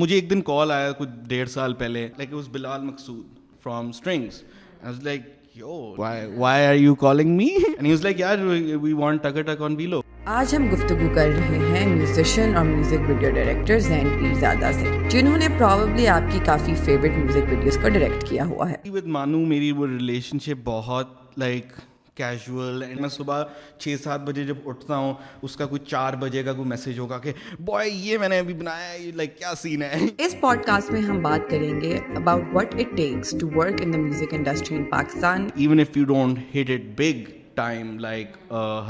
مجھے ایک دن کال آیا کچھ ڈیڑھ سال پہلے like was Bilal Maqsood from strings like آج ہم گفتگو کر رہے ہیں میوزیشین اور music video director Zain Peer زیادہ سے جنہوں نے پرابلی آپ کی کافی فیوریٹ میوزک ویڈیوز کو ڈائریکٹ کیا ہوا ہے ود مانو میری وہ ریلیشن شپ بہت لائک کیجول اینڈ میں صبح چھ سات بجے جب اٹھتا ہوں اس کا کوئی چار بجے کا کوئی میسج ہوگا کہ بوائے یہ میں نے ابھی بنایا ہے لائک کیا سین ہے اس پوڈ کاسٹ میں ہم بات کریں گے about what it takes to work in the music industry in Pakistan even if you don't hit it big time like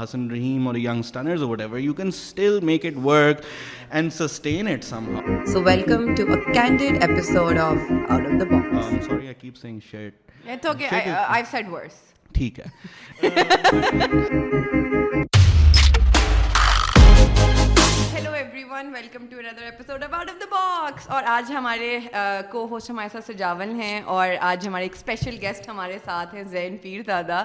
Hasan رحیم اور young اسٹنر whatever you can still make it work and sustain it some how so welcome to a candid episode of out of the box sorry I keep saying shit it's okay I have said worse ٹھیک ہے welcome to اندر اور آج ہمارے کو host ہمارے ساتھ سجاول ہیں اور آج ہمارے ایک اسپیشل گیسٹ ہمارے ساتھ ہیں زین پیر دادا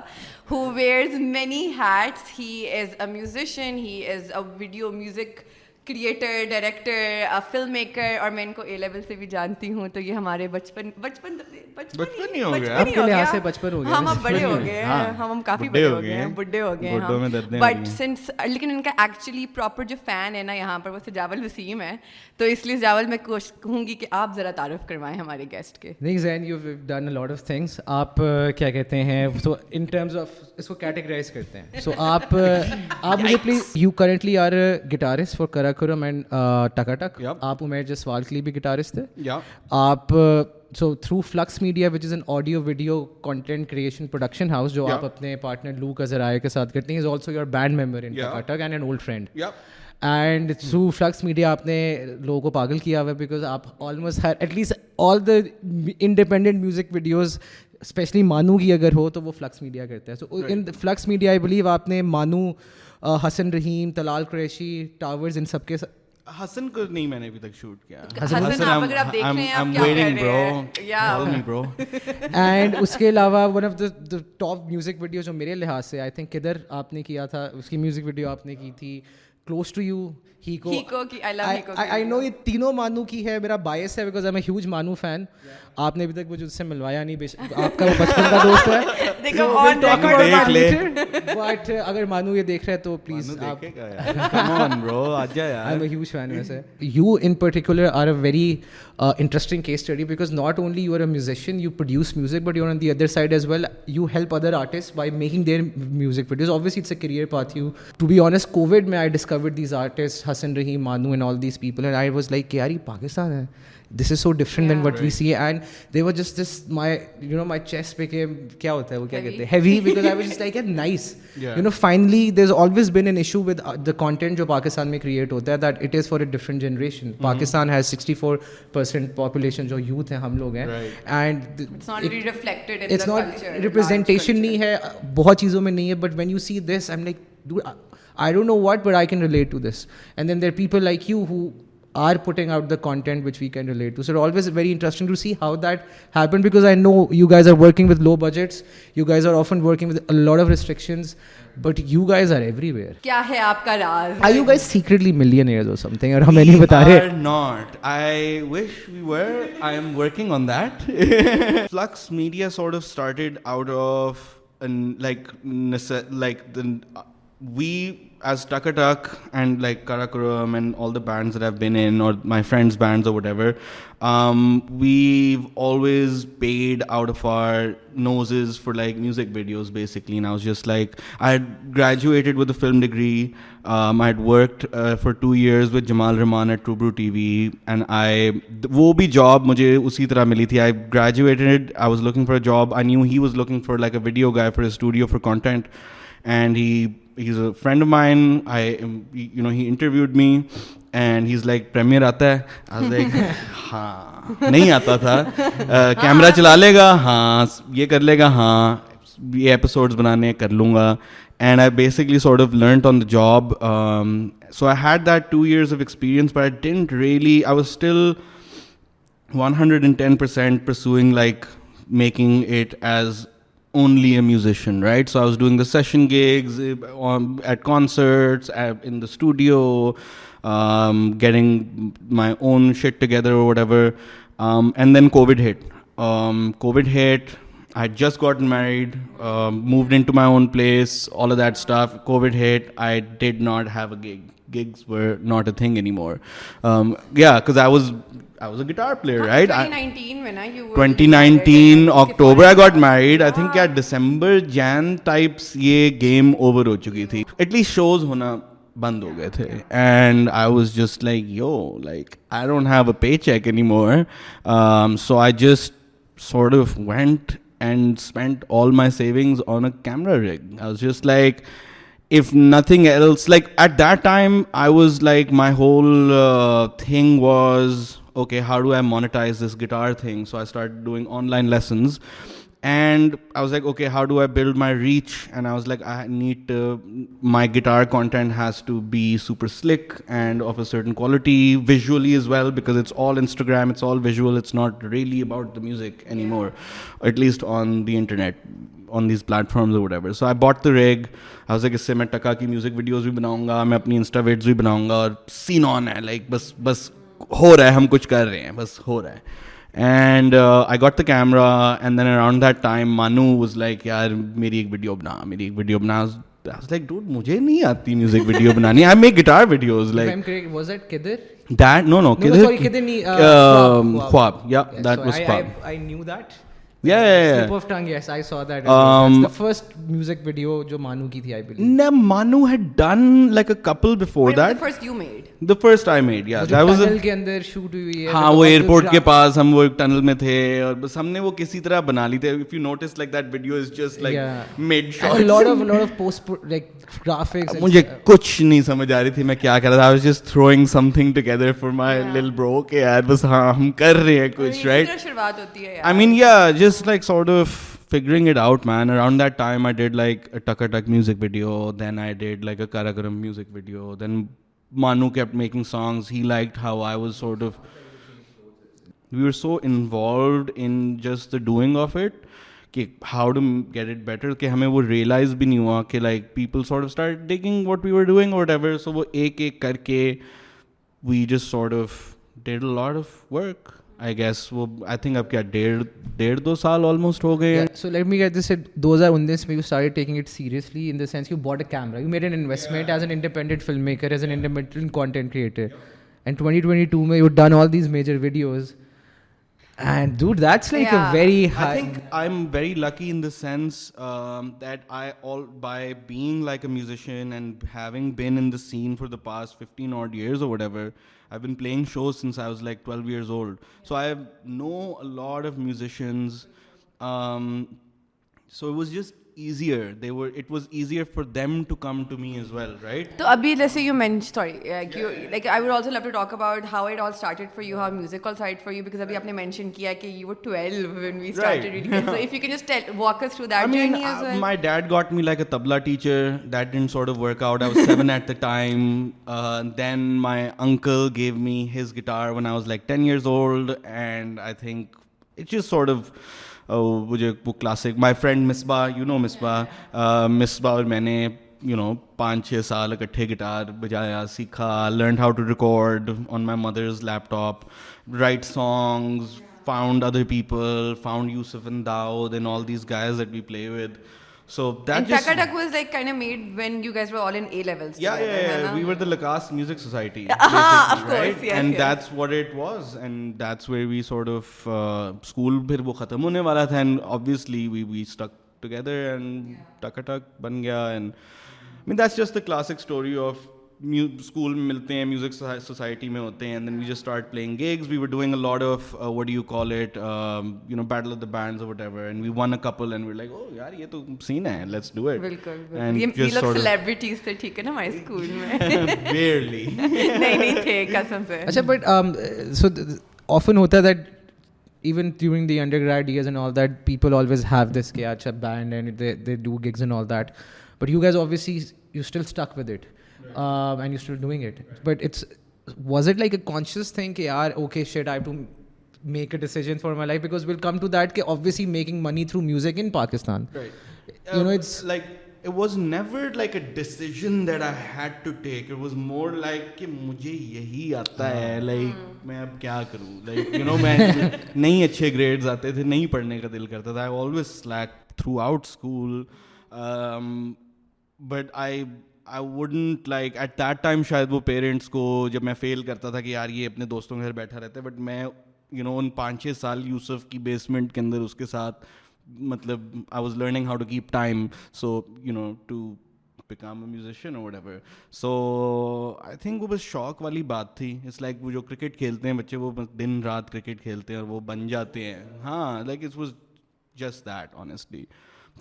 who wears many hats he is a musician he is a video music creator director film maker اور میں ان کو اے لیول سے بھی جانتی ہوں تو یہ ہمارے بچپن بچپن بچپن ہی ہو گیا بچپن ہو گیا ہم اب بڑے ہو گئے ہاں۔ ہم ہم کافی بڑے ہو گئے ہیں بڈھے ہو گئے ہیں بٹ سنس لیکن ان کا ایکچولی پراپر جو فین ہے نا یہاں پر وہ سجاول وسیم ہے تو اس لیے سجاول میں کوشش ہوں گی کہ آپ ذرا تعارف کروائیں ہمارے گیسٹ کے نہیں Zain you done lot of things آپ کیا کہتے ہیں تو ان ٹرمز آف اس کو کیٹیگرائز کرتے ہیں سو آپ آپ مجھے please you currently are guitarist for کرک کرم اینڈ ٹکا ٹک آپ عمیر جسوال کے لیے بھی گٹارسٹ تھے آپ so through flicks media which is an audio video content creation production house جو آپ اپنے پارٹنر لو کا ذرائع کے ساتھ کرتے ہیں is also your band member in tikka tick and an old friend and through flicks media آپ نے لوگوں کو پاگل کیا ہوا ہے بیکاز آپ آلموسٹ ہر at least all the independent music videos especially مانو کی اگر ہو تو وہ فلکس میڈیا کرتا ہے so in flicks media I believe آپ نے مانو حسن رحیم طلال قریشی ٹاورز ان سب کے حسن کو نہیں میں نے ابھی تک شوٹ کیا حسن حسن اگر آپ دیکھ رہے ہیں آپ کیا کر رہے ہیں برو اینڈ اس کے علاوہ one of the top music video جو میرے لحاظ سے آئی تھنک کدھر آپ نے کیا تھا اس کی میوزک ویڈیو آپ نے کی تھی کلوز ٹو یو ہیکو ہیکو کی آئی لو ہیکو آئی نو یہ تینوں مانو کی ہے میرا بائس ہے because I am a huge مانو فین آپ نے ابھی تک مجھے اس سے ملوایا نہیں آپ کا بچپن کا دوست ہے بٹ اگر مانو یہ دیکھ رہے تو please you in particular are a very interesting case study because not only you are a musician you produce music but you on the other side as well you help other artist by making their music videos obviously it's a career path you to be honest Covid میں I discovered these artist Hasan Raheem مانو and all these people and I was like کہ یار یہ پاکستان ہے this is so different than what we see and they were just this my you know my chess پہ کیا ہوتا ہے وہ کیا کہتے ہیں nice you know finally there is always an issue with the content جو پاکستان میں کریٹ ہوتا ہے that it is for a different generation Pakistan has sixty four percent population جو یوتھ ہیں ہم لوگ ہیں اینڈ اٹس ناٹ ریپرزینٹیشن نہیں ہے بہت چیزوں میں نہیں ہے but when you see this I am like I don't know what but I can relate to this and then there people like you who restrictions but you guys are ہے as ٹک اے ٹک and like کرا کرم and all the bands have been in my friends bands اور whatever we always paid out of our noses for like music videos basically just like I had graduated with film degree I had work for two years with Jamal Rahman at ٹوبرو T V and I وہ بھی job مجھے اسی طرح ملی تھی I graduated I was looking for job I knew he was looking for like a video guy a studio for content and he a friend mine I you know he interviewed me and he is like premiere آتا ہے ہاں نہیں آتا تھا camera چلا لے گا ہاں یہ کر لے گا ہاں یہ ایپیسوڈ بنانے کر لوں گا and I basically sort of learnt on the job so I had that two years of experience but I didn't really I was still one hundred and ten percent pursuing like making it as only a musician, right? So I was doing the session gigs eh, at concerts, in the studio, um, getting my own shit together or whatever. Um, and then COVID hit. Um, I had just gotten married, moved into my own place, all of that stuff. COVID hit. I did not have a gig. Gigs were not a thing anymore. Because I was guitar player اکٹوبر جینس یہ game over ہو چکی تھی at least shows ہونا بند ہو گئے تھے okay how do I monetize this guitar thing so I start doing online lessons and I was like okay how do I build my reach and I was like I need my guitar content has to be super slick and of a certain quality visually as well because it's all Instagram it's all visual it's not really about the music anymore at least on the internet on these platforms whatever so I bought the rig ہاؤز اس سے میں ٹکا کی music videos بھی بناؤں گا میں اپنی Insta ویڈز بھی بناؤں گا اور سین آن ہے لائک بس بس ہو رہا ہے ہم کچھ کر رہے ہیں بس ہو رہا ہے and I got the camera and then around that time مانو ایک ویڈیو بنا میری ایک ویڈیو بنا مجھے نہیں آتی میوزک ویڈیو بنانی پاس ہم وہ ٹنل میں تھے اور بس ہم نے وہ کسی طرح بنا لی تھی کچھ نہیں سمجھ آ رہی تھی میں کیا کر رہا تھا ہم کر رہے ہیں کچھ رائٹ آئی مین یا جس like sort of Tucker Tuck music out man around that time I did like music video then I did like He liked music video then Maanu of. Of were are so involved in just doing of it کہ how do get it better کہ ہمیں وہ realize بھی نہیں ہوا کہ like people sort of start what we are doing whatever so وہ ایک ایک کر کے we just sort of did of work I guess وہ آئی تھنک اب کیا ڈیڑھ ڈیڑھ دو سال آلموسٹ ہو گئے so let me get this دو ہزار انیس میں you start taking it seriously in the sense you bought a camera you made an investment as an independent film maker as an independent content creator and twenty twenty two میں you done all these major videos And dude, that's like a very high... I think I'm very lucky in the sense um, that by being like a musician and having been in the scene for the past 15 odd years or whatever, I've been playing shows since I was like 12 years old. So I know a lot of musicians. Um, so it was just easier they were it was easier for them to come to me is well right تو ابھی جیسے you mean sorry like I would also love to talk about how it all started for you how music all side for you because ابھی آپ نے mention کیا کہ you were twelve when we started so if you can just tell walk us through that journey is well my dad got me like a tabla teacher that didn't sort of work out I was 7 at the time then my uncle gave me his guitar when I was like 10 years old and I think it just sort of مجھے وہ classic my friend Misbah you know Misbah Misbah اور میں نے you نو پانچ چھ سال اکٹھے guitar بجایا سیکھا learn how to record on my mother's laptop right songs found other people found یوسف ان داؤ then all these guys at be play with so that was like kind of made when you guys were all in A levels yeah yeah we were the لکاس music society ہاں of course yes and that's what it was and that's where we sort of school پھر وہ ختم ہونے والا تھا and obviously we we stick together and ٹک ٹک بن گیا and I mean that's just the classic story of school میں ملتے ہیں میوزک سوسائٹی میں ہوتے ہیں then we just start playing gigs we were doing a لاڈ of what you call it you know battle of the bands whatever and we won a couple and we like oh یار یہ تو سین ہے let's do it بالکل یہ لوگ celebrities تھے ٹھیک ہے نا ہمارے اسکول میں بیئرلی نہیں نہیں تھے قسم سے اچھا بٹ سو آفن ہوتا ہے that even during the undergrad years and all that people always have this کیا اچھا band and they do gigs and all that but you guys obviously you still stick with it decision for my life money through music in Pakistan that I was more like کہ مجھے یہی آتا ہے like میں اب کیا کروں like you know میں نہیں اچھے گریڈز آتے تھے نہیں پڑھنے کا دل کرتا تھا I wouldn't like at that time شاید وہ پیرنٹس کو جب میں فیل کرتا تھا کہ یار یہ اپنے دوستوں کے گھر بیٹھا رہتا ہے بٹ میں یو نو ان پانچ چھ سال یوسف کی بیسمنٹ کے اندر اس کے ساتھ مطلب I was learning how to keep time so you know to become a musician whatever so I think وہ بس شوق والی بات تھی اٹس لائک وہ جو کرکٹ کھیلتے ہیں بچے وہ دن رات کرکٹ کھیلتے ہیں اور وہ بن جاتے ہیں ہاں like it was just that honestly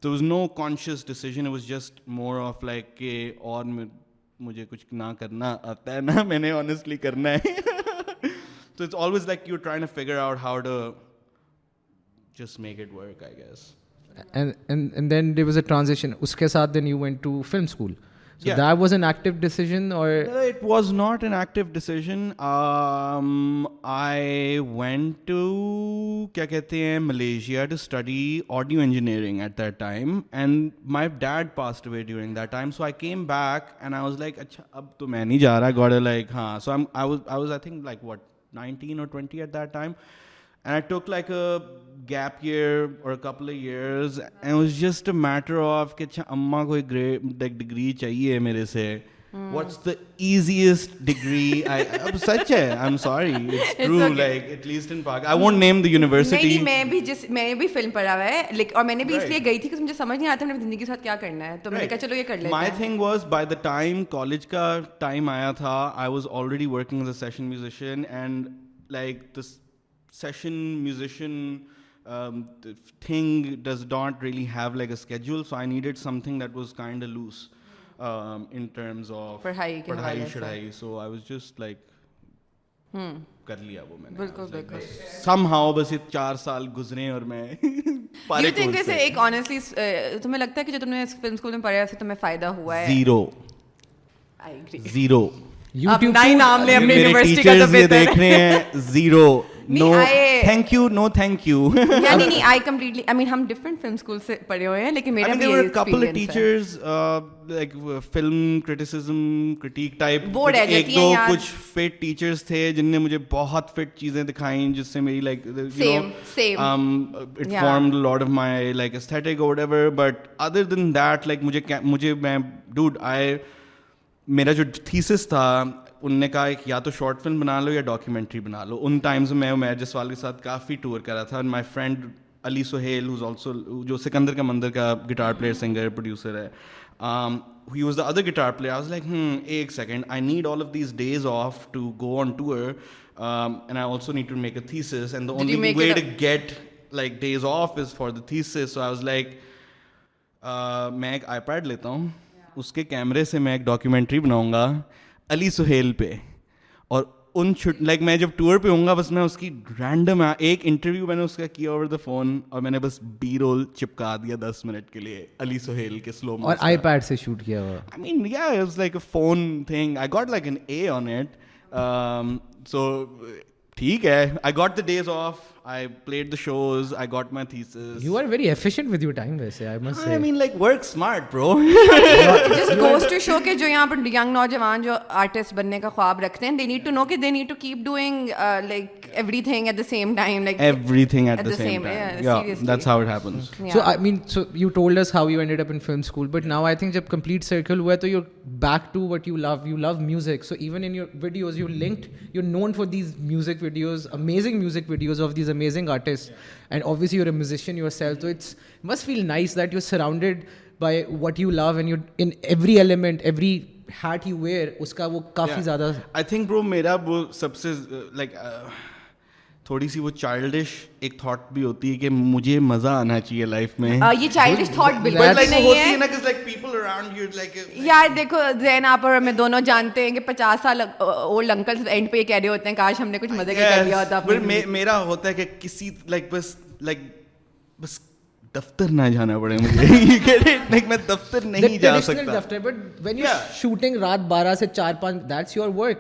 تو was no conscious decision was just more of like کہ اور مجھے کچھ نہ کرنا آتا ہے نا میں نے آنیسٹلی کرنا ہے تو it's always like you try to figure out how to just make it work I guess then the was a transaction اس کے ساتھ then you went to film school Malaysia to study audio engineer اب تو میں نہیں جا رہا good ہاں بھیج کام آیا تھا میں ایک تمہیں لگتا ہے پڑھا سے تمہیں فائدہ زیرو زیرو دیکھ رہے ہیں thank you no thank you کچھ نے مجھے بہت فٹ چیزیں دکھائیں جس سے میری like but other then that like میرا جو تھیسس تھا ان نے کہا ایک یا تو شارٹ فلم بنا لو یا ڈاکیومنٹری بنا لو ان ٹائمز میں عمیر جسوال کے ساتھ کافی ٹور کرا تھا and my friend Ali Sohail who's also جو سکندر کا مندر کا گٹار پلیئر سنگر پروڈیوسر ہے he was the other guitar player I was like ایک second I need all of these days off to go on tour and I also need to make a thesis and the only way to get like days off is for the thesis so I was like میں ایک آئی paid لیتا ہوں اس کے کیمرے سے میں ایک documentary بناؤں گا علی سہیل پہ اور ان لائک میں جب ٹور پہ ہوں گا بس میں اس کی رینڈم ایک انٹرویو میں نے اس کا کیا اوور دا فون اور میں نے بس بی رول چپکا دیا دس منٹ کے لیے علی سہیل کے سلو میں آئی پیڈ سے شوٹ کیا ہوا I mean means like a phone thing I got like an A on it so ٹھیک ہے I got the days off تو back to what you love you love music so even indies you link you know فارز music amazing artist and obviously yourself تو it's must feel nice that you surrounded by what you love and you in every element every hat you wear اس کا وہ کافی زیادہ I think برو میرا وہ سب سے لائک تھوڑی سی وہ چائلڈش ایک تھاٹ بھی ہوتی ہے کہ مجھے مزہ آنا چاہیے لائف میں یہ چائلڈش تھاٹ بالکل نہیں ہے یار دیکھو زین آپ اور ہمیں دونوں جانتے ہیں کہ پچاس سال اولڈ انکل اینڈ پہ یہ کہہ رہے ہوتے ہیں کاش ہم نے کچھ مزے کا کر لیا ہوتا میرا ہوتا ہے کہ کسی لائک بس لائک بس دفتر نہ جانا پڑے مجھے میں دفتر نہیں جا سکتا رات سے یو ورک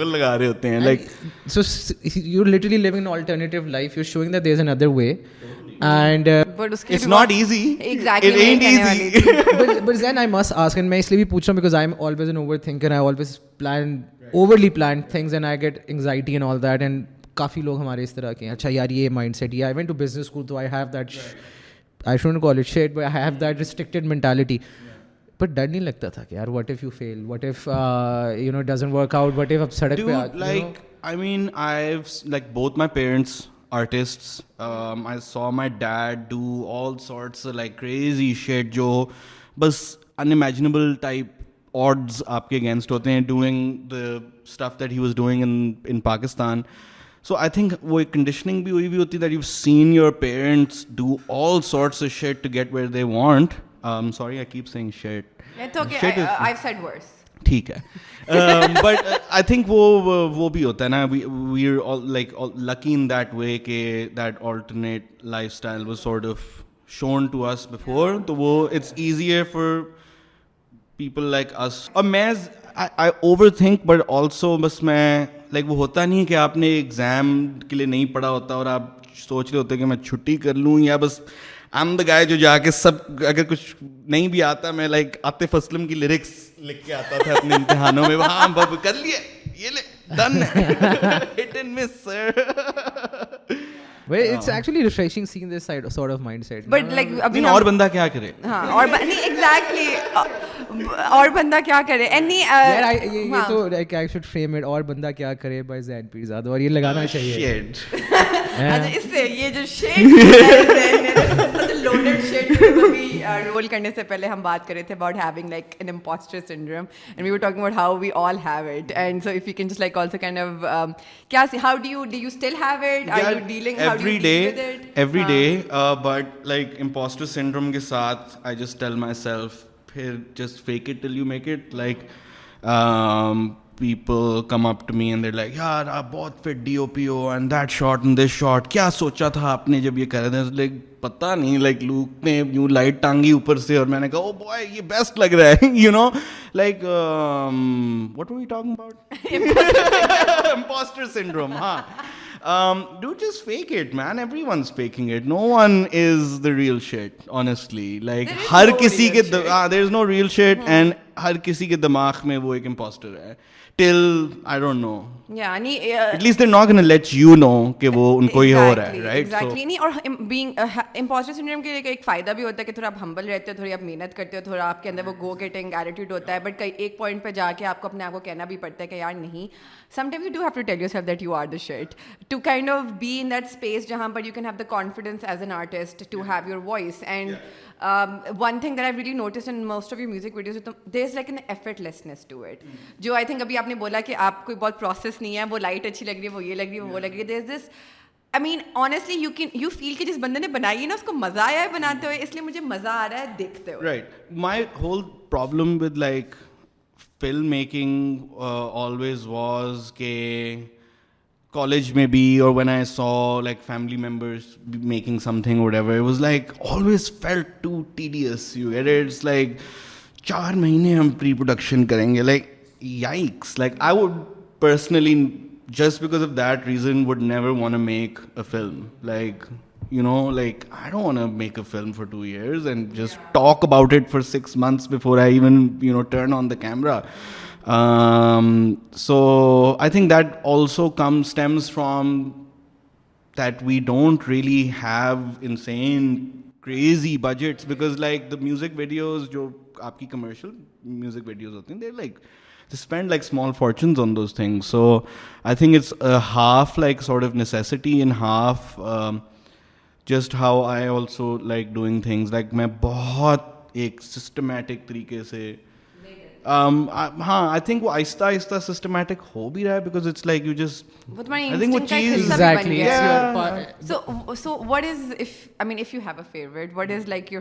لگا رہے ہوتے ہیں کافی لوگ ہمارے اس طرح کے ہیں اچھا یار یہ مائنڈ سیٹ یہ I went to business school تو I have that I should call it shit I have that restricted mentality but ڈر نہیں لگتا تھا کہ یار what if you fail what if you know doesn't work out what if اب سڑک پہ like I mean I like both my parents artist I so my dad do all sorts like crazy shit جو بس unimaginable type odds آپ کے against ہوتے ہیں doing the stuff that he was doing in Pakistan so I think وہ ایک conditioning بھی ہوئی بھی ہوتی that you seen your parents do all sorts shit to get where they want I am sorry I keep saying shit ٹھیک ہے but I think وہ وہ بھی ہوتا ہے نا we are like lucky in that way کہ that alternate lifestyle was sort of shown to us before تو وہ it's easier for people like us اور میز I overthink but also بس میں لائک وہ ہوتا نہیں ہے کہ آپ نے ایگزام کے لیے نہیں پڑھا ہوتا اور آپ سوچ رہے ہوتے کہ میں چھٹی کر لوں یا بس دا گائے جو جا کے سب اگر کچھ نہیں بھی آتا میں لائک عاطف اسلم کی لیرکس لکھ کے آتا تھا اپنے امتحانوں میں وہاں کر لیے یہ لے اور اور بندہ کیا کرے یہ لگانا چاہیے اس سے یہ جو رول کرنے سے پہلے ہم بات کر رہے تھے about having like in impostor syndrome and we were talking about how we all have it and so if you can just like also kind of کیا see how do you do you still have it are you dealing how do you deal with it every day but like impostor syndrome کے ساتھ I just tell myself پھر just fake it till you make it like people come up to me and there like یار آپ بہت fit D O P او and that shot and this shot کیا سوچا تھا آپ نے جب یہ رہے تھے لائک پتا نہیں لائک لوک نے یوں لائٹ ٹانگی اوپر سے اور میں نے کہا او بوائے یہ بیسٹ لگ رہا ہے you know like what we talk about impostor syndrome ہاں do just fake it man everyone speaking it no one is the real shit honestly like ہر کسی کے there is no real shit and ہر کسی اپنے آپ کو کہنا بھی پڑتا ہے کہ is like an effortlessness to it جو آئی تھنک ابھی آپ نے بولا کہ آپ کو بہت پروسیس نہیں ہے وہ لائٹ اچھی لگ رہی ہے وہ یہ لگ رہی ہے وہ لگ رہی ہے there is this I mean honestly you can you feel کہ جس بندے نے بنائی ہے نا اس کو مزہ آیا ہے بناتے ہوئے اس لیے مجھے مزہ آ رہا ہے دیکھتے ہوئے right my whole problem with like film making always was کے کالج میں بی اور when I saw like family members making something whatever was like always feel to T D S you add it's like چار مہینے ہم پری production کریں گے like yikes like I would personally just because of that reason would never want a make a film like you know like I down want a make a film for two years and just talk about it for six months before I even you know turn on the camera so I think that also come stems from that we don't really have insane crazy budgets because like the music videos جو آپ کی commercial music videos ہوتی ہیں they like spend like small fortunes on those things so I think it's half like sort of necessity in half just how I also like doing things like میں بہت ایک systematic طریقے سے ہاں آئی think وہ آہستہ آہستہ سسٹمیٹک ہو بھی رہا ہے because it's like you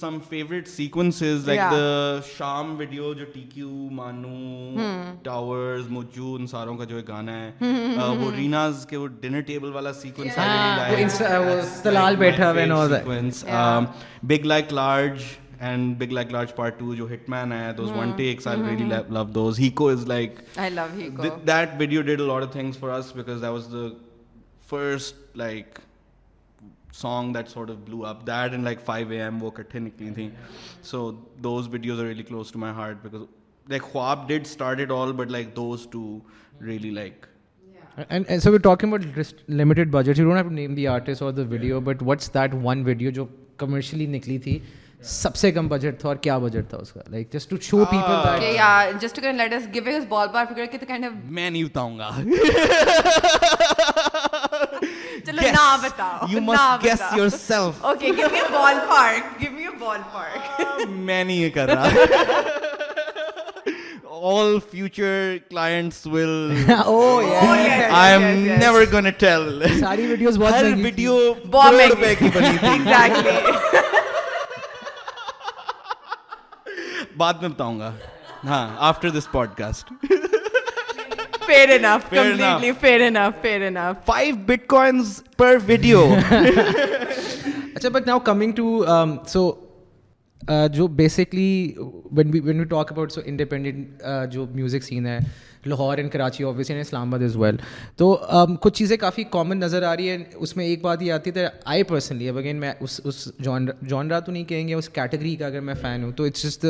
some favourite sequences like the Shaam video جو ٹی کیو مانو ٹاورز موجو ان ساروں کا جو ایک گانا ہے وہ ریناز کے وہ ڈنر ٹیبل والا سیکوینس تلال بیٹھا ہے no sequence big like large and big like large part two جو ہٹ مین ہے those one takes I really love those ہیکو is like that video did lot of things for us because that was the first like song that that sort of blue up like five A M وہ نکلی تھیں so those videos are close to my heart because تھی سب سے کم budget تھا اور کیا budget تھا اس کا میں نے یہ کہا all future class will I am never gone a tell ساری ویڈیو ویڈیو بات میں بتاؤں گا ہاں after this podcast fair enough. Fair completely enough. fair enough. Fair enough. Five bitcoins per video. Achha, but now coming to um, so. جو basically when we when you talk about so independent جو music scene ہے Lahore and Karachi office and Islamabad as well تو کچھ چیزیں کافی common نظر آ رہی ہیں اس میں ایک بات یہ آتی ہے آئی پرسنلی اب اگین میں اس اس جانرا جانرا تو نہیں کہیں گے اس کیٹیگری کا اگر میں فین ہوں تو اٹس جسٹ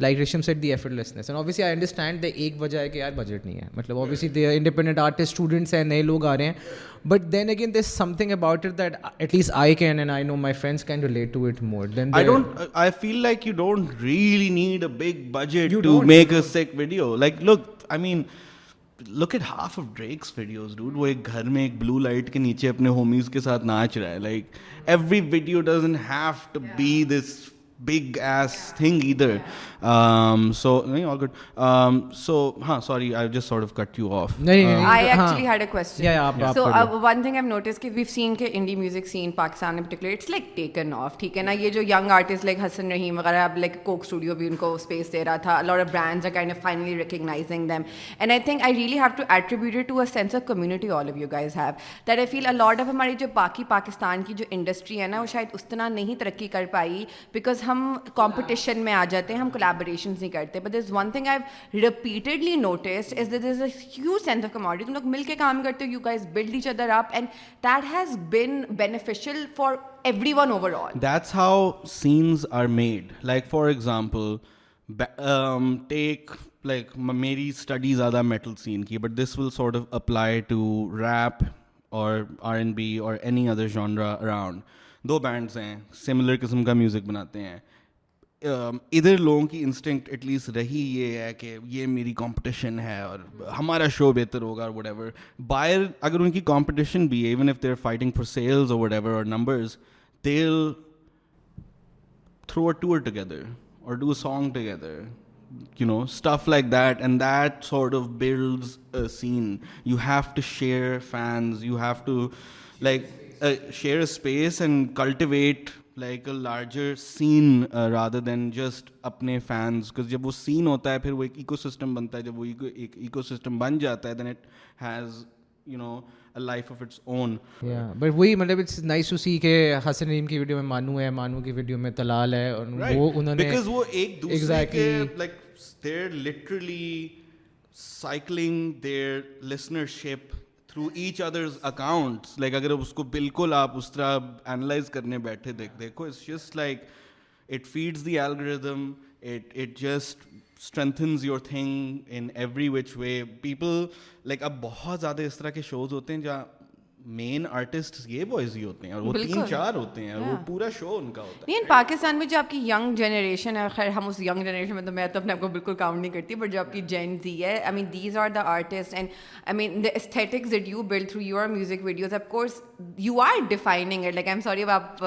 لائک ریشم set the and I understand ایک وجہ ہے کہ یار بجٹ نہیں ہے مطلب دے انڈیپینڈنٹ آرٹسٹ اسٹوڈنٹس ہیں نئے لوگ آ رہے ہیں but then again something about it it that at at least I I I I I can can and know my friends relate to to more than don't don't feel like like you really need a a big budget make sick video look look man half of Drake's videos dude وہ ایک گھر میں ایک blue light کے کے نیچے اپنے homies ساتھ ناچ رہا ہے like every video doesn't have to be this big ass thing ادھر سو نہیں آل گڈ سو ہاں sorry I just sort of cut you off one thing I notice کہ ویو سین کے انڈی میوزک سین پاکستان میں particular it's like taken off ٹھیک ہے نا یہ جو young artist like Hasan Rahim وغیرہ اب لائک کوک اسٹوڈیو بھی ان کو اسپیس دے رہا تھا lot of brands are kind of finally recognising them and I think I really have to attribute to a sense of community all of you guys have that I feel a lot of ہماری جو باقی پاکستان کی جو industry ہے نا وہ شاید اس طرح نہیں ترقی کر پائی بیکاز ہم کمپٹیشن میں آ جاتے ہیں ہم کولیبریشن نہیں کرتے but is one thing I repeatedly notice is that is a have sense of camaraderie تم لوگ مل کے کام کرتے ہو یو کا is build each other up and that has been beneficial for everyone overall that's how scenes are made like for example take like میری study زیادہ میٹل سین کی but this will sort of apply to rap اور R N B اور any other genre around دو bands ہیں similar قسم کا music بناتے ہیں ادھر لوگوں کی انسٹنکٹ ایٹ لیسٹ رہی یہ ہے کہ یہ میری کمپٹیشن ہے اور ہمارا شو بہتر ہوگا اور وٹ ایور باہر اگر ان کی کمپٹیشن بھی ہے even if they are fighting for sales اور وٹ ایور اور numbers there throw a tour together اور do song together you know stuff like that that and sort of builds scene you have to share fans you have to like share space and cultivate like a larger scene rather than just اپنے fans because جب وہ سین ہوتا ہے پھر وہ ایک eco system بنتا ہے جب وہ ایک ایکو سسٹم بن جاتا ہے then it has you know life of its own but وہی مطلب کہ حسن ریم کی ویڈیو میں مانو ہے مانو کی ویڈیو میں طلال ہے اور through each others accounts like اگر اس کو بالکل آپ اس طرح اینالائز کرنے بیٹھے دیکھ دیکھو it's just like it feeds the algorithm it it just strengthens your thing in every which way people like اب بہت زیادہ اس طرح کے شوز ہوتے ہیں جہاں مین آرٹسٹ یہ بوائز ہی ہوتے ہیں اور وہ تین چار ہوتے ہیں اور وہ پورا شو ان کا ہوتا ہے نہیں پاکستان میں جو آپ کی ینگ جنریشن ہے خیر ہم اس ینگ جنریشن میں تو میں تو اپنے آپ کو بالکل کاؤنٹ نہیں کرتی بٹ جو آپ کی جین زی ہے I mean these are the artist and I mean the aesthetics that you build through your music videos of course you are defining it like I M sorry اب آپ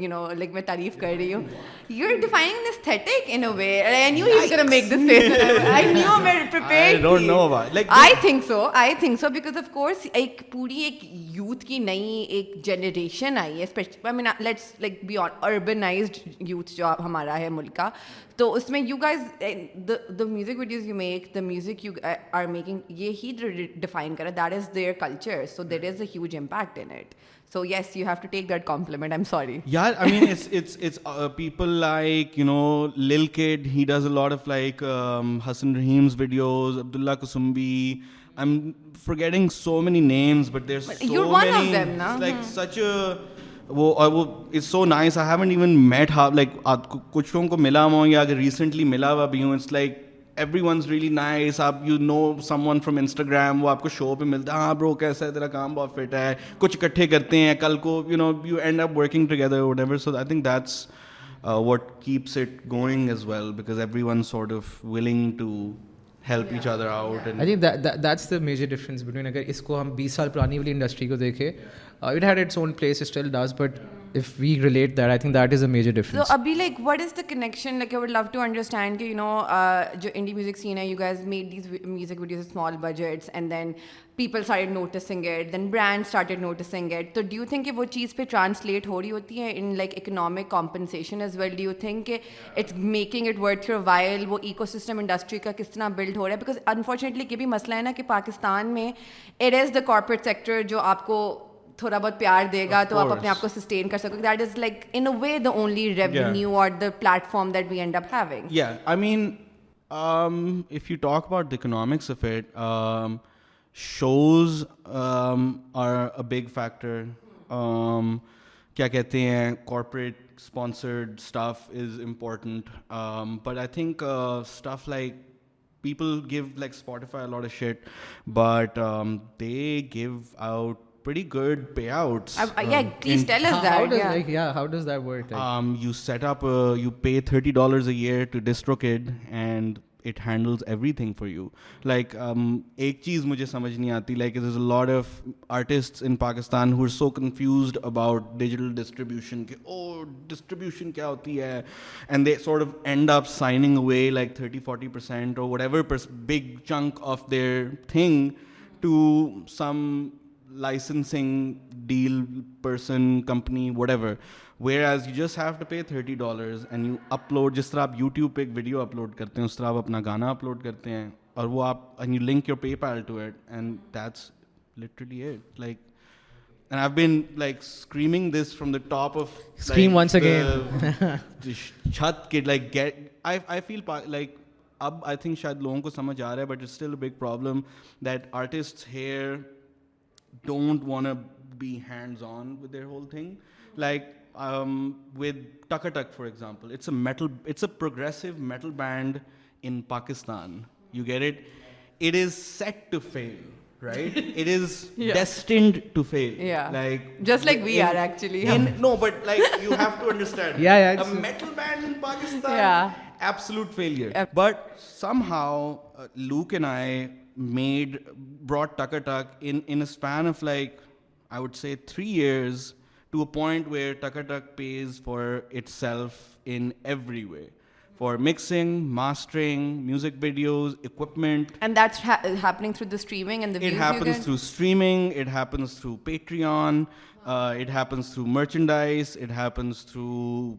you know like میں تعریف کر رہی ہوں you are defining aesthetic in a way I knew you gonna make this face I knew میں prepare I think so I think so because of course ایک پوری ایک ایک یوتھ کی نئی ایک جنریشن آئی ہے اسپیشلیٹس لائک بی اربنائزڈ یوتھ جو ہمارا ہے ملک کا تو اس میں you guys the music videos you make the music you are making یہ ہی ڈیفائن کرا that is their culture so there is a huge impact in it so yes you have to take that compliment I M sorry یار I mean people like you know Lal kid he does a لاڈ of like Hasan Rahim's videos Abdullah Kasumbi so like وہ وہ اور nice I haven't even met how کچھ لوگوں کو ملا ہوا ہوں یا اگر ریسنٹلی ملا ہوا بھی ہوں اٹس لائک ایوری نائس آپ you know someone from Instagram وہ آپ کو شو پہ ملتا ہے ہاں برو کیسا ہے تیرا کام بہت فٹ ہے کچھ اکٹھے کرتے ہیں کل کو you know you end up working together whatever so I think that's what keeps it going as well because everyone sort of willing to help each other out I think that's the major difference between اگر اس کو ہم بیس سال پرانی والی industry کو دیکھیں it had its own place still does but ابھی like what is دنیکشن like love to understand جو انڈیا میزک سین ہے تو ڈی یو تھنک کہ وہ چیز پہ ٹرانسلیٹ ہو رہی ہوتی ہے in like economic compensation as well do you think کہ it's making it work through wild وہ اکو سسٹم انڈسٹری کا کس طرح بلڈ ہو رہا ہے بیکاز انفارچونیٹلی یہ بھی مسئلہ ہے نا کہ پاکستان میں it is the corporate sector جو آپ کو تھوڑا بہت پیار دے گا تو آپ اپنے آپ کو سسٹین کر سکو that is like in a way the only revenue اور the platform that we end up having یا I mean if you talk about the economics of it shows are a big factor کیا کہتے ہیں corporate sponsored stuff is important but I think stuff like people give like Spotify lot a shit but they give out everything for you like ایک چیز مجھے سمجھ نہیں آتی like it is a lot of artist in Pakistan who so confused about digital distribution کے distribution کیا ہوتی ہے thirty forty percent big chunk of their thing to some licensing deal person company whatever whereas you just have to pay thirty dollars and you upload جس طرح آپ YouTube پہ ایک video upload کرتے ہیں اس طرح آپ اپنا گانا اپلوڈ کرتے ہیں اور وہ آپ and you link your PayPal to it and that's literally it like and I been like screaming this from the top of scream once again چھت کے like get I feel like اب I think شاید لوگوں کو سمجھ آ رہا ہے but it still big problem that artist here don't one be hands on with with whole thing like take for example it's it's a a metal metal band in Pakistan you get it it is set to feel brought Tuckertuck in a span of like, I would say 3 years, to a point where Tuckertuck pays for itself in every way. For mixing, mastering, music videos, equipment. And that's happening through the streaming and the views. It happens through streaming. It happens through Patreon. Uh, it happens through merchandise. It happens through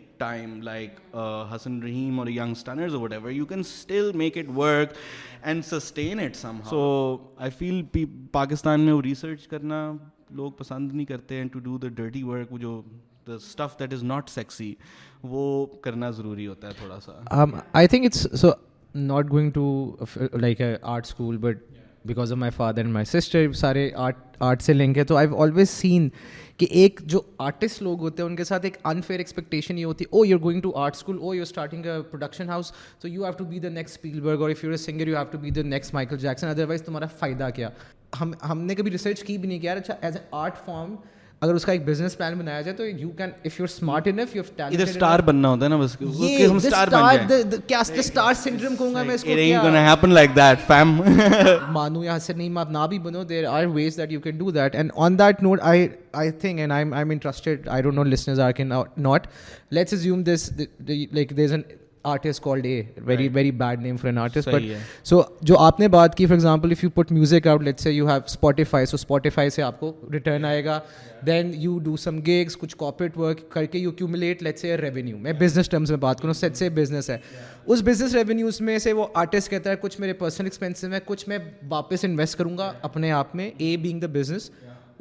time like Hasan رحیم اور young اسٹینرز whatever you can still make it work and sustain it some so I feel Pakistan میں وہ research کرنا لوگ پسند نہیں کرتے ہیں to do the dirty work جو the stuff that is not sexy وہ کرنا ضروری ہوتا ہے تھوڑا سا I think it's so not going to like art school but because of my father and my sister سارے آرٹ آرٹ سے لنک ہے تو آئی آلویز سین کہ ایک جو آرٹسٹ لوگ ہوتے ہیں ان کے ساتھ ایک انفیئر ایکسپیکٹیشن یہ ہوتی ہے oh you over going to art school oh you starting a production starting house تو you have to be the next Spielberg اور if you are singer you have to be the next Michael Jackson otherwise تمہارا فائدہ کیا ہم ہم نے کبھی research کی بھی نہیں کیا اچھا ایز اے آرٹ فارم اگر اس کا ایک بزنس پلان بنایا جائے تو you can if you smart enough you ادھر سٹار بننا ہوتا ہے نا بس ہم سٹار بن جائیں کیا اس کے سٹار سنڈرم کہوں گا میں اس کو کیا gonna happen like that fame مانو یا حسن نہیں اپ نہ بھی بنو there are ways that you can do that and in that note I I think and I am interested I don't know listeners are can not let's assume this like there is an artist called a very very bad name for an artist but so جو آپ نے بات کی for example if you put music out let's say you have Spotify so Spotify سے آپ کو return آئے گا then you do some gigs کچھ کاپریٹ ورک کر کے you cumulate let's say revenue میں بزنس ٹرمز میں بات کروں سیٹ سے بزنس ہے اس بزنس ریونیوز میں سے وہ آرٹسٹ کہتا ہے کچھ میرے پرسنل ایکسپینسز ہیں کچھ میں واپس انویسٹ کروں گا اپنے آپ میں اے بینگ دا بزنس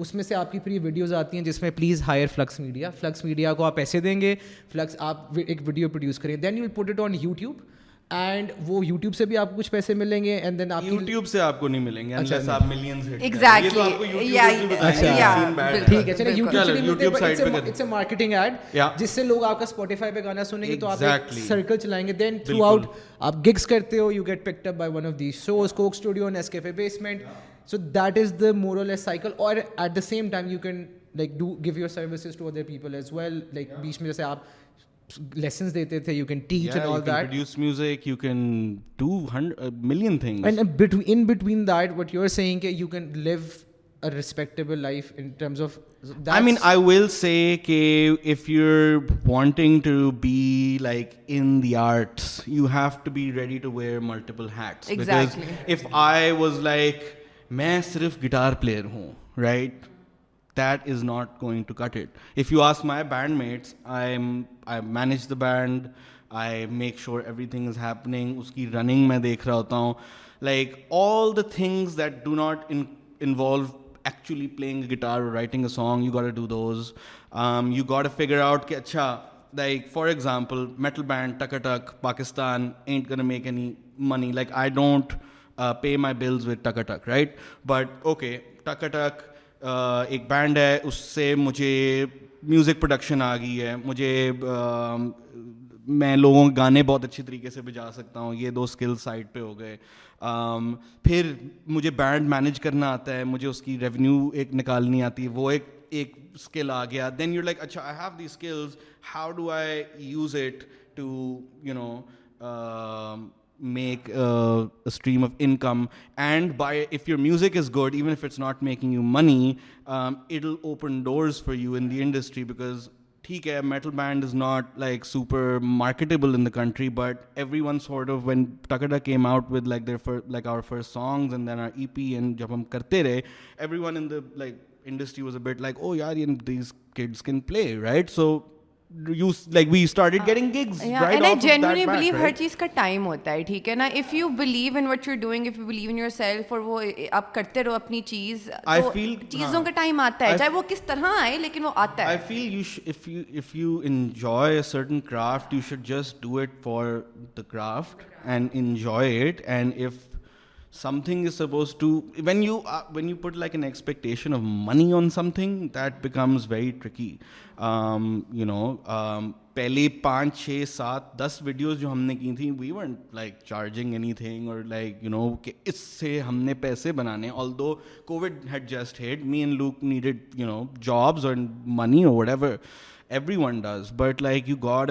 اس میں سے آپ کی پھر یہ ویڈیوز آتی ہیں جس میں please hire Flux Media Flux Media کو آپ پیسے دیں گے فلکس آپ ایک ویڈیو پروڈیوس کریں then you will put it on YouTube and وہ یوٹیوب سے بھی آپ کو کچھ پیسے ملیں گے اینڈ دین آپ یوٹیوب سے آپ کو نہیں ملیں گے اچھا صاحب ملینز ٹھیک ہے مارکیٹنگ ایڈ جس سے لوگ آپ کا اسپوٹیفائی پہ گانا سنیں گے تو آپ سرکل چلائیں گے دین تھرو آؤٹ آپ گگس کرتے ہو you get pick up by one of these shows Coke Studio نیس cafe basement so that is the moral S cycle اور at the same time you can like do give your services to other people as well like بیچ میں جیسے آپ lessons دیتے تھے you can teach and all that produce music you can do million thing and in between that what you are seeing کہ you can live a respectable life in terms of I mean I will say کہ if you are wanting to be like in the arts you have to be ready to wear multiple hats if I was like میں صرف guitar player ہوں right that is not going to cut it if you as my band mates I I manage the band I make sure everything is happening اس کی running میں دیکھ رہا ہوتا ہوں like all the things that do not involve actually playing guitar writing a song you gotta do those you got a figure out کہ اچھا like for example metal band tick Attock Pakistan ain't کر make any money like I don't pay my bills with tick right but okay tikka ٹک ایک band ہے اس سے مجھے music production آ گئی ہے مجھے میں لوگوں کے گانے بہت اچھی طریقے سے بجا سکتا ہوں یہ دو اسکل سائڈ پہ ہو گئے پھر مجھے بینڈ مینیج کرنا آتا ہے مجھے اس کی ریونیو ایک نکالنی آتی وہ ایک ایک اسکل آ گیا دین یو لائک اچھا I have the skills how do I use it to you know make stream of income and by if your music is good even if it's not making you money it will open doors for you in the industry because ٹھیک ہے metal band is not like super marketable in the country but everyone sort of when ٹکٹا came out with like their four like our four songs and then our E P and جب ہم کرتے رہے everyone in the like industry was a bit like oh یار in these kids can play right so you like we started getting gigs right and I ہر چیز کا time ہوتا ہے ٹھیک ہے نا if if you you you in in doing yourself اور وہ آپ کرتے رہو اپنی چیز چیزوں کا ٹائم آتا ہے چاہے وہ کس طرح آئے لیکن وہ آتا ہے I feel you you you if if enjoy enjoy certain craft craft should just do it it for the end end something is suppose to when you when you put like an expectation of money on something that becomes very tricky you know پہلے پانچ چھ سات دس videos جو ہم نے کی تھیں we won't like charging anything اور لائک یو نو کہ اس سے ہم نے پیسے بنانے although Covid had just had me and لوک نیڈیڈ یو نو جابس اور money whatever everyone does but like you got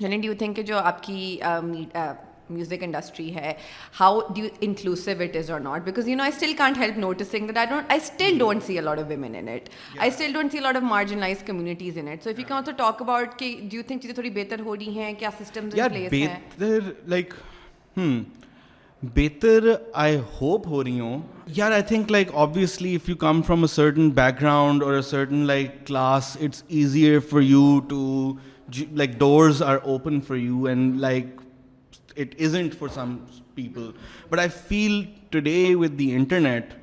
یعنی ڈی یو تھنک جو آپ کی میوزک انڈسٹری ہے how do inclusive it is or not because you know I still can't help noticing that I don't I still don't see a lot of women in it I still don't see a lot of مارجنائز communities in it so if you can also talk about کہ do you think چیزیں تھوڑی بہتر ہو رہی ہیں کیا system بہتر like hmm, بہتر I hope ہو رہی ہوں یار I think like obviously if you come from a certain background اور certain like class it's easier for you to like doors are open for you and like it isn't for some people but I feel today with the internet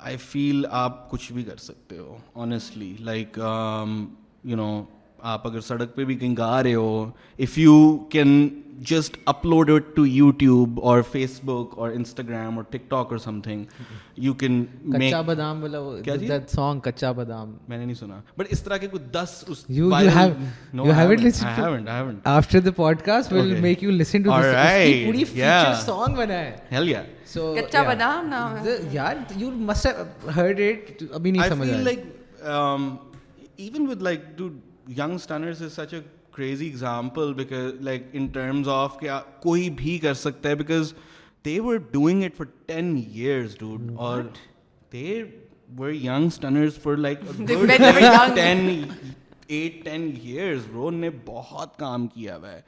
I feel آپ کچھ بھی کر سکتے ہو honestly like you know آپ اگر سڑک پہ بھی کہیں گا رہے ہو if you can just upload it to YouTube اور فیس بک اور انسٹاگرام اور ٹک ٹاک اور something you you can کچا کچا بادام جی؟ بادام سانگ سانگ میں نے نہیں سنا بٹ اس اس طرح کے this after podcast will make listen بنا ہے even with like to young Stunners is such a crazy example because like in terms of کیا کوئی بھی کر سکتا ہے because they were doing it for ten years dude اور they were young Stunners for like ten at ten years bro نے بہت کام کیا ہوا ہے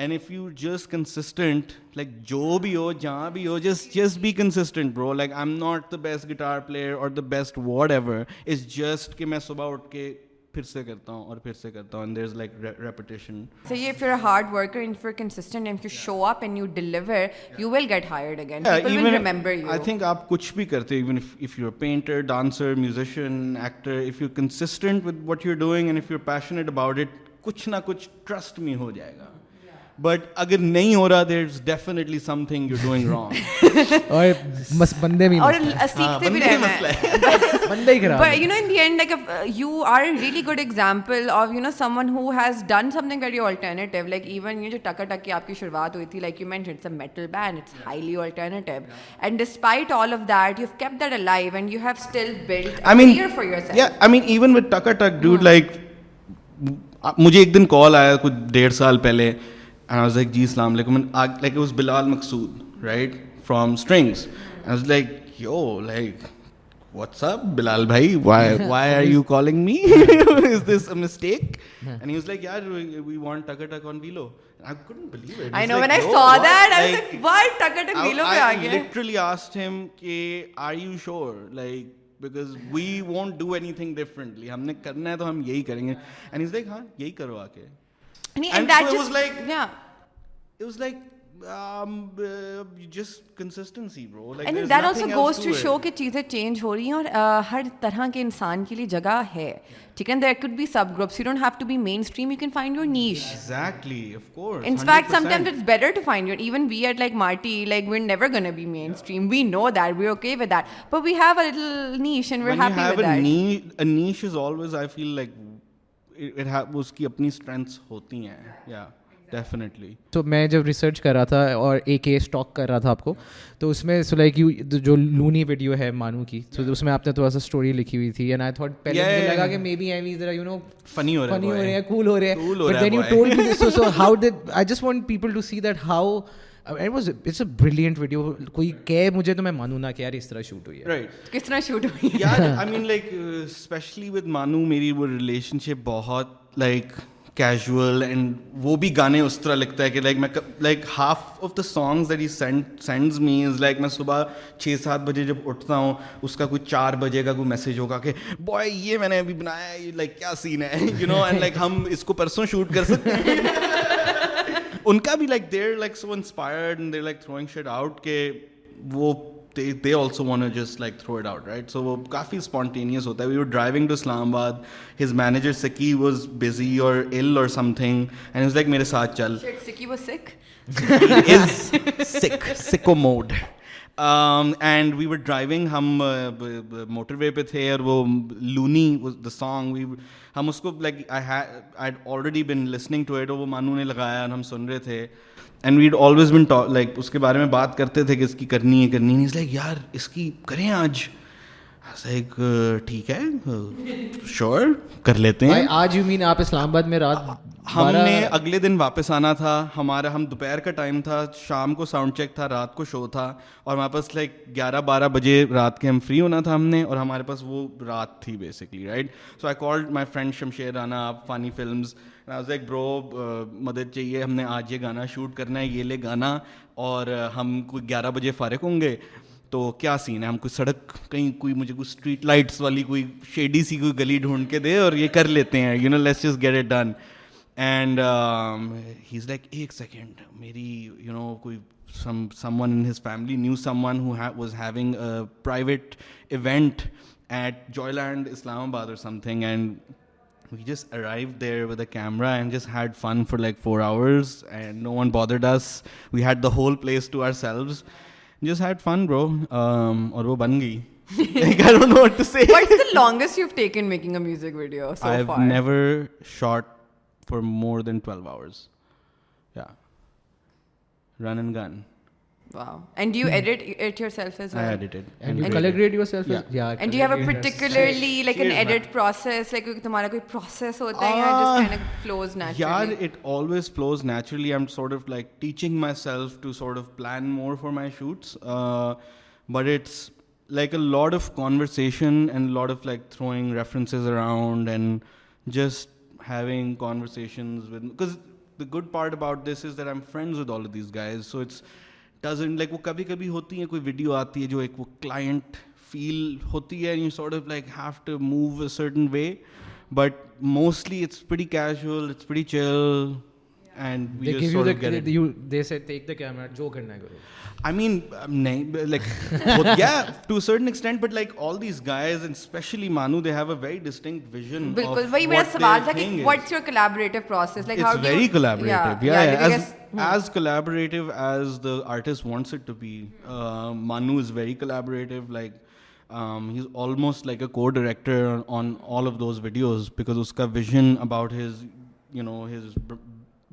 and if you just consistent like جو بھی ہو جہاں بھی ہو just just be consistent bro like I am not the best guitar player اور the best whatever is just کہ میں صبح اٹھ کے پھر سے کرتا ہوں اور پھر سے کرتا ہوں there is like reputation so یہ پھر hard worker in for consistent and for show up and you deliver you will get hired again people will remember you I think اپ کچھ بھی کرتے even if if you are painter dancer musician actor if you consistent with what you are doing and if you are passionate about it کچھ نہ کچھ trust میں ہو جائے گا but اگر نہیں ہو رہا there is definitely something you doing wrong اور بس بندے میں اور سیکھتے ہاں، بھی رہنا ہے بندے ہی خراب you know in the end like you are really good example of you know some one who has done something very alternative like even یہ جو ٹکا ٹک کی آپ کی شروعات ہوئی تھی like you meant it's a metal band it's highly alternative and despite all of that you keep that a life and you have still build I mean for yourself I mean even with tikka tick dude like مجھے ایک دن call آیا کچھ ڈیڑھ سال پہلے and I was like جی السلام علیکم like it was Bilal Maqsood right from strings I was like you like what's up Bilal بھائی why why are you calling me is this a mistake and he was like یار we want tick tick on value I couldn't believe it I know when I saw that I was like why tick tick value پہ آ گئے I literally asked ہم کہ are you sure like because we want do anything differently ہم نے کرنا ہے تو ہم یہی کریں گے اینڈ از لائک ہاں یہی کرو آ کے چیزیں چینج ہو رہی ہیں اور ہر طرح کے انسان کے لیے جگہ ہے ٹھیک ہے there could be sub groups you don't have to be mainstream you can find your niche in fact sometimes it's better to find your even we at like Marty like we're never gonna be mainstream we know that we okay with that but we have a little niche and where niche is always I feel like اس کی اپنی اسٹرینتھس ہوتی ہیں یا definitely تو میں جب ریسرچ کر رہا تھا اور اے کے اسٹاک کر رہا تھا آپ کو تو اس میں سو لائک یو جو لونی ویڈیو ہے مانو کی تو اس میں آپ نے تھوڑا سا اسٹوری لکھی ہوئی تھی اینڈ آئی تھاٹ پہلے مجھے لگا کہ مے بی آئی وی ذرا یو نو فنی ہو رہا ہے فنی ہو رہا ہے کول ہو رہے ہیں but then you told me this so how did I just want people to see that how it was it's a brilliant video کوئی کہے مجھے تو میں مانوں نا کہ یار یار اس طرح طرح شوٹ شوٹ ہوئی ہوئی ہے رائٹ کس I mean like like especially with مانو میری وہ وہ ریلیشن شپ بہت کیجول اینڈ بھی گانے اس طرح لگتا ہے کہ لائک لائک لائک میں میں half of the songs that he sends me is صبح چھ سات بجے جب اٹھتا ہوں اس کا کوئی چار بجے کا کوئی میسج ہوگا کہ بوائے یہ میں نے ابھی بنایا ہے لائک کیا سین ہے یو نو اینڈ لائک ہم اس کو پرسوں شوٹ کر سکتے ہیں ان کا بھی like like like like there there so so inspired throwing out out کہ وہ وہ they also want just throw it right کافی اسپونٹینیس ہوتا ہے we driving to Islamabad his manager سکی سکی واز بزی اور اور something and and is like میرے ساتھ چل سکو موڈ وی ور ڈرائیونگ ہم موٹر وے پہ تھے اور وہ لونی دا سانگ وی ہم اس کو like I already been listening to it وہ مانو نے لگایا اور ہم سن رہے تھے and we'd always been like اس کے بارے میں بات کرتے تھے کہ اس کی کرنی ہے کرنی نہیں لائک یار اس کی کریں آج uh, ٹھیک ہے شور uh, کر لیتے ہیں آج یو مین آپ اسلام آباد میں رات ہم نے اگلے دن واپس آنا تھا ہمارا ہم دوپہر کا ٹائم تھا شام کو ساؤنڈ چیک تھا رات کو شو تھا اور ہمارے پاس لائک گیارہ بارہ بجے رات کے ہم فری ہونا تھا ہم نے اور ہمارے پاس وہ رات تھی basically right so I call my friend Shamsher Rana آپ فانی فلمز ایک برو مدد چاہیے ہم نے آج یہ گانا شوٹ کرنا ہے یہ لے گانا اور ہم کوئی گیارہ بجے فارغ ہوں گے تو کیا سین ہے ہم کوئی سڑک کہیں کوئی مجھے کوئی اسٹریٹ لائٹس والی کوئی شیڈی سی کوئی گلی ڈھونڈ کے دے اور یہ کر لیتے ہیں you know less is get it done and he is like ایک سیکنڈ میری یو نو کوئی some some one in his family knew some one who was having private event at Joyland Islamabad اور something and we just arrive there with a camera and just had fun for like four hours and no one bother this we had the whole place to are selves just had fun bro اور وہ بن گئی longest you taken making a music video I never shot more then and گنڈ you add users bits like of کانورڈ of like throwing around and just having conversations with وکاز the good part about this is that I am friends with all these guys so it's does like وہ کبھی کبھی ہوتی ہیں کوئی video آتی ہے جو ایک وہ کلائنٹ فیل ہوتی ہے you sort of like have to move a certain way but mostly it's pretty casual it's pretty chill and دے سے ٹیک دی کیمرا جو کرنا ہے کرو آئی مین نہیں لائک ہو to certain extent but like all these guys and especially Maanu they have a very distinct vision بالکل وہی میرا سوال تھا کہ what's your collaborative process like how very collaborative یا as as collaborative as the artist wants it to be Maanu is very collaborative like he is almost like a co director on all of those videos because اس کا vision about his you know his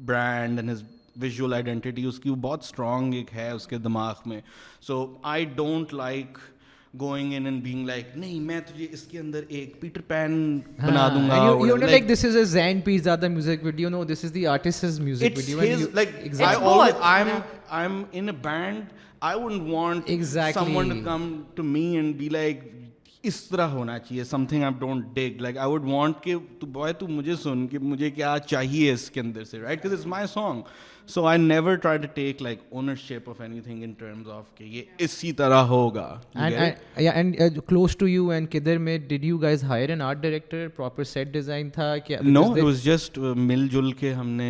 brand and his visual identity اس کی بہت strong ایک ہے اس کے دماغ میں so I I don't like like like going in and and being نہیں میں تجھے اس کے اندر ایک پیٹر پین بنا دوں گا band want to me be اس طرح ہونا چاہیے سم تھنگ آئی ڈونٹ ڈیک لائک آئی ووڈ وانٹ کہ تو بوائے تو مجھے سن کہ مجھے کیا چاہیے اس کے اندر سے right is my song so I never try to take like ownership of anything in terms of کہ یہ اسی طرح ہوگا کلوز ٹو یو اینڈ کدھر میں did you guys hire an art director proper set design تھا کیا no was just مل جل کے ہم نے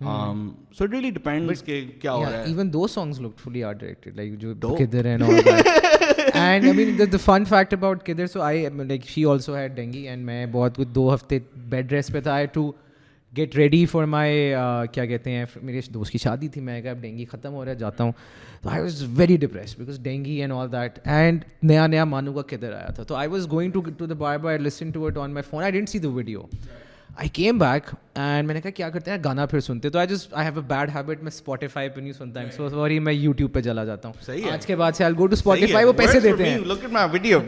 دو ہفتے بیڈ ریسٹ پہ تھا گیٹ ریڈی فار مائی کیا کہتے ہیں میرے دوست کی شادی تھی میں کہ اب ڈینگی ختم ہو رہا ہے جاتا ہوں تو I was very depress because dengue and all that and نیا نیا مانو کا کدھر آیا تھا تو I was going to to to the by listen it on my phone I didn't see the video I came back and میں نے کہا کیا کرتے ہیں گانا پھر سنتے تو I just I have a bad habit میں اسپوٹیفائی پہ نہیں سنتا سو سوری میں یوٹیوب پہ چلا جاتا ہوں آج کے بعد سے آئی گو ٹو اسپوٹیفائی وہ پیسے دیتے ہیں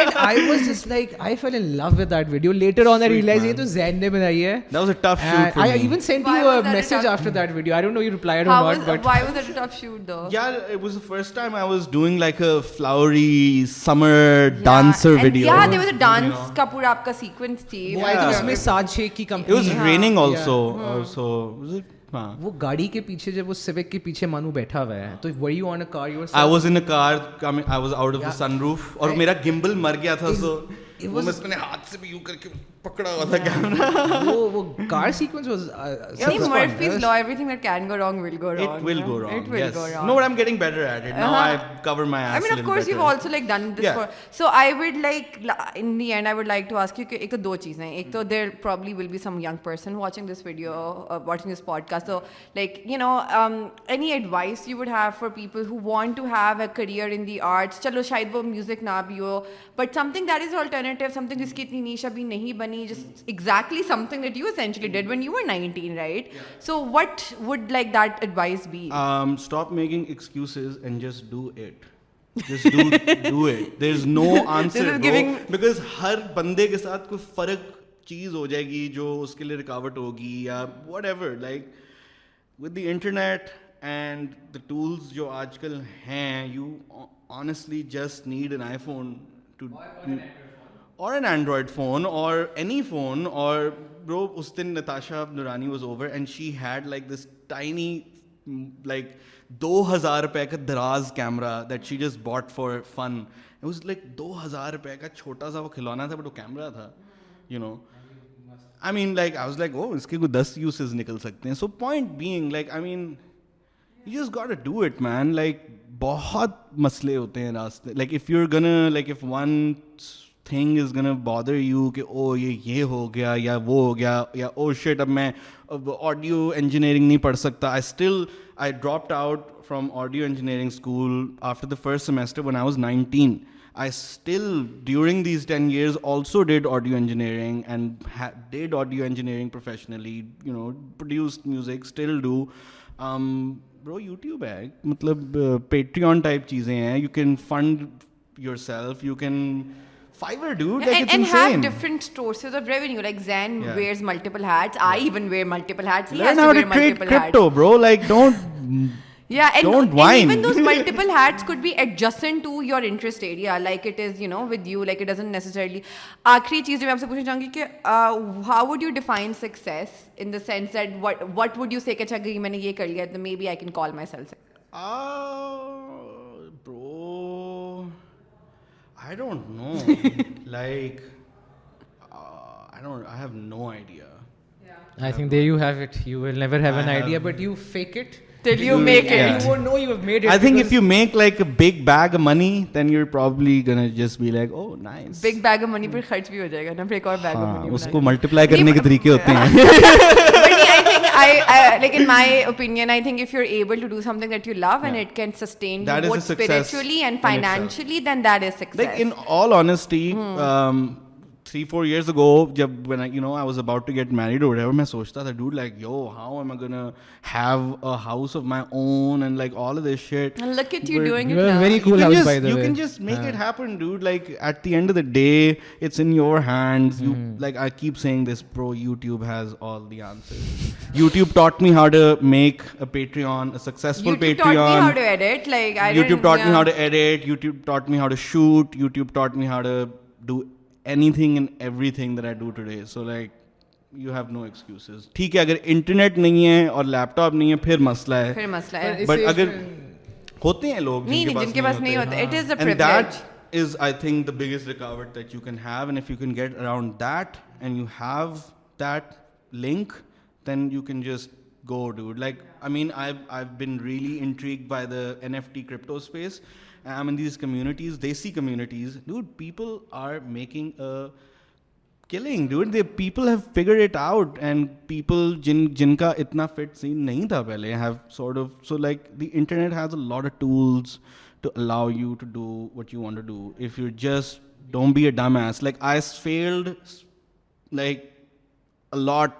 and I was just like, I fell in love with that video. Later on, Sweet I realized it was Zen ne banayi hai. That was a tough and shoot. For I me. even sent why you a message a after that video. I don't know you replied How or not, was, but why was it a tough shoot though? Yeah, it was the first time I was doing like a flowery summer yeah. dancer and video. Yeah, there was a dance you know. Kapoor aapka sequence thi. Yeah. Yeah. I think it was yeah. Saad Sheikh ki company. It was yeah. raining also. Yeah. Uh, so was it? ہاں. وہ گاڑی کے پیچھے جب وہ civic کے پیچھے مانو بیٹھا ہوا ہے تو we you on a car you I was in car I was out of the sunroof اور میرا گمبل مر گیا تھا سو ایک تو there probably will be some person watching watching this this video podcast like you know any advice you would have for people who want to have a career in the arts چلو شاید وہ music نہ بھی ہو but something that is alter alternative something جس کی اتنی niche ابھی نہیں بنی جس exactly something that you essentially did when you are nineteen right so what would like that advise be stop making excuse and just do it ہر بندے کے ساتھ کوئی فرق چیز ہو جائے گی جو اس کے لیے رکاوٹ ہوگی یا whatever like with the internet and the tools جو آج کل ہیں you honestly just need an iPhone too اور این اینڈرائڈ فون اور اینی فون اور برو اس دن Natasha Noorani was over and she had like this tiny like دو ہزار روپے کا دراز camera that she just bought for fun was like دو ہزار روپے کا چھوٹا سا وہ کھلونا تھا بٹ وہ کیمرہ تھا you know I mean like I was like oh اس کے کوئی دس یوسز نکل سکتے ہیں so point being like I mean you just gotta do it man like بہت مسئلے ہوتے ہیں راستے like if you are gonna like if thing is gonna bother you کہ او یہ یہ ہو گیا یا وہ ہو گیا یا او شیٹ اب میں آڈیو انجینئرنگ نہیں پڑھ سکتا I still I dropped out from audio engineering school after the first semester one I was nineteen I still during these ten years also did audio engineering and did audio engineering professionally you know music still do bro YouTube ہے مطلب Patreon type چیزیں ہیں you can fund yourself you can چیز جو آپ سے پوچھنا چاہوں گی how would you define success in sense that what would you seek میں نے یہ کر لیا تو maybe I can call myself I I I I I don't don't know know know like like have have have have idea idea think think they you you you you you you you it it it it will never an but fake till make make made of big bag money then you would probably Ganj just be like oh nice big bag money پر خرچ بھی ہو جائے گا نا پھر ایک اور بیگ منی اس کو ملٹیپلائی کرنے کے طریقے ہوتے ہیں I like, in my opinion, I think if you're able to do something that you love and it can sustain you both spiritually and financially, then that is success. Like, in all honesty, hmm. um, 3-4 years ago, when I was about to get married or whatever, I sochta tha, dude, like, yo, how am I gonna have a house of my own and like all of this shit? And look at you doing it now. Very cool house, by the way. You can just make it happen, dude. Like, at the end of the day, it's in your hands. You, hmm. like, I keep saying this, bro. YouTube has all the answers. YouTube taught me how to make a Patreon, a successful Patreon. YouTube taught me how to edit. Like, I YouTube taught me how to edit. YouTube taught me how to shoot. YouTube taught me how to do anything thing and every that I do today so like you have no excuse ٹھیک ہے اگر internet نہیں ہے اور لیپ top نہیں ہے پھر مسئلہ ہے بٹ اگر ہوتے ہیں لوگ is I I I think the the biggest that that that you you you you can can can have have and and if get around link then just go do like main been really by N F T crypto space I am in these communities desi communities dude people are making killing dude they people have figure it out and people جن جن کا اتنا fit scene نہیں تھا پہلے have sort of so like the internet has a lot of tools to allow you to do what you want do if you just don't be a dumb ass like I field like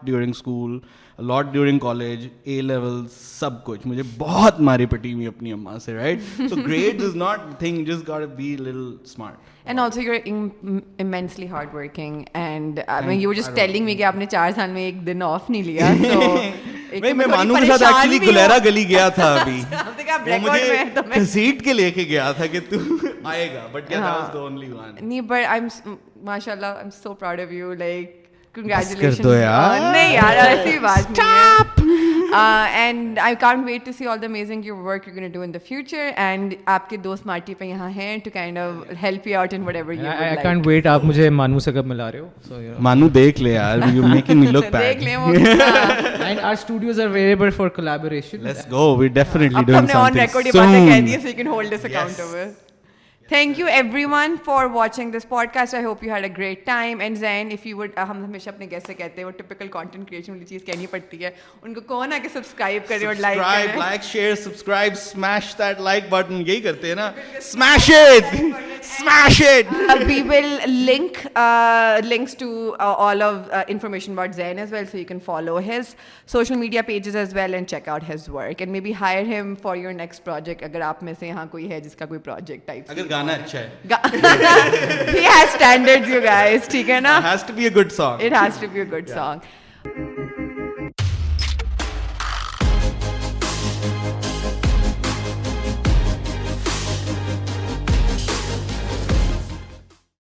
during school lot during college A level سب کچھ مجھے بہت ماری پٹی ہوئی اپنی اماں سے right so great is not thing جس God be little smart and also you are immensely hard working and you just telling me کہ آپ نے چار سال میں ایک دن آف نہیں لیا میں مانو کے ساتھ ایکچولی گلیرا گلی گیا تھا ابھی مجھے گھسیٹ کے لے کے گیا تھا کہ تو آئے گا بٹ نہیں بٹ آئی ماشاء اللہ I am so proud of you like آپ کے دوست مارٹی پہ یہاں ہیں to kind of help you out and whatever you I can't wait آپ مجھے مانو سے کب ملا رہے ہو مانو دیکھ لے یار you making me look bad and our studios are available for collaboration let's go we definitely doing something so you can hold us account over thank you everyone for watching this podcast I hope you had a great time and Zain if you would ہم ہمیشہ اپنے guest سے کہتے ہیں وہ typical content creation والی چیز کہنی پڑتی ہے ان کو کون آ کے سبسکرائب کرے اور like like share subscribe smash that like button یہی کرتے ہیں نا smash it smash it we will link links to all of information about Zain as well so you can follow his social media pages as well and check out his work and maybe hire him for your next project اگر آپ میں سے یہاں کوئی ہے جس کا کوئی پروجیکٹ ٹائپ گانا اچھا ہے has to be a song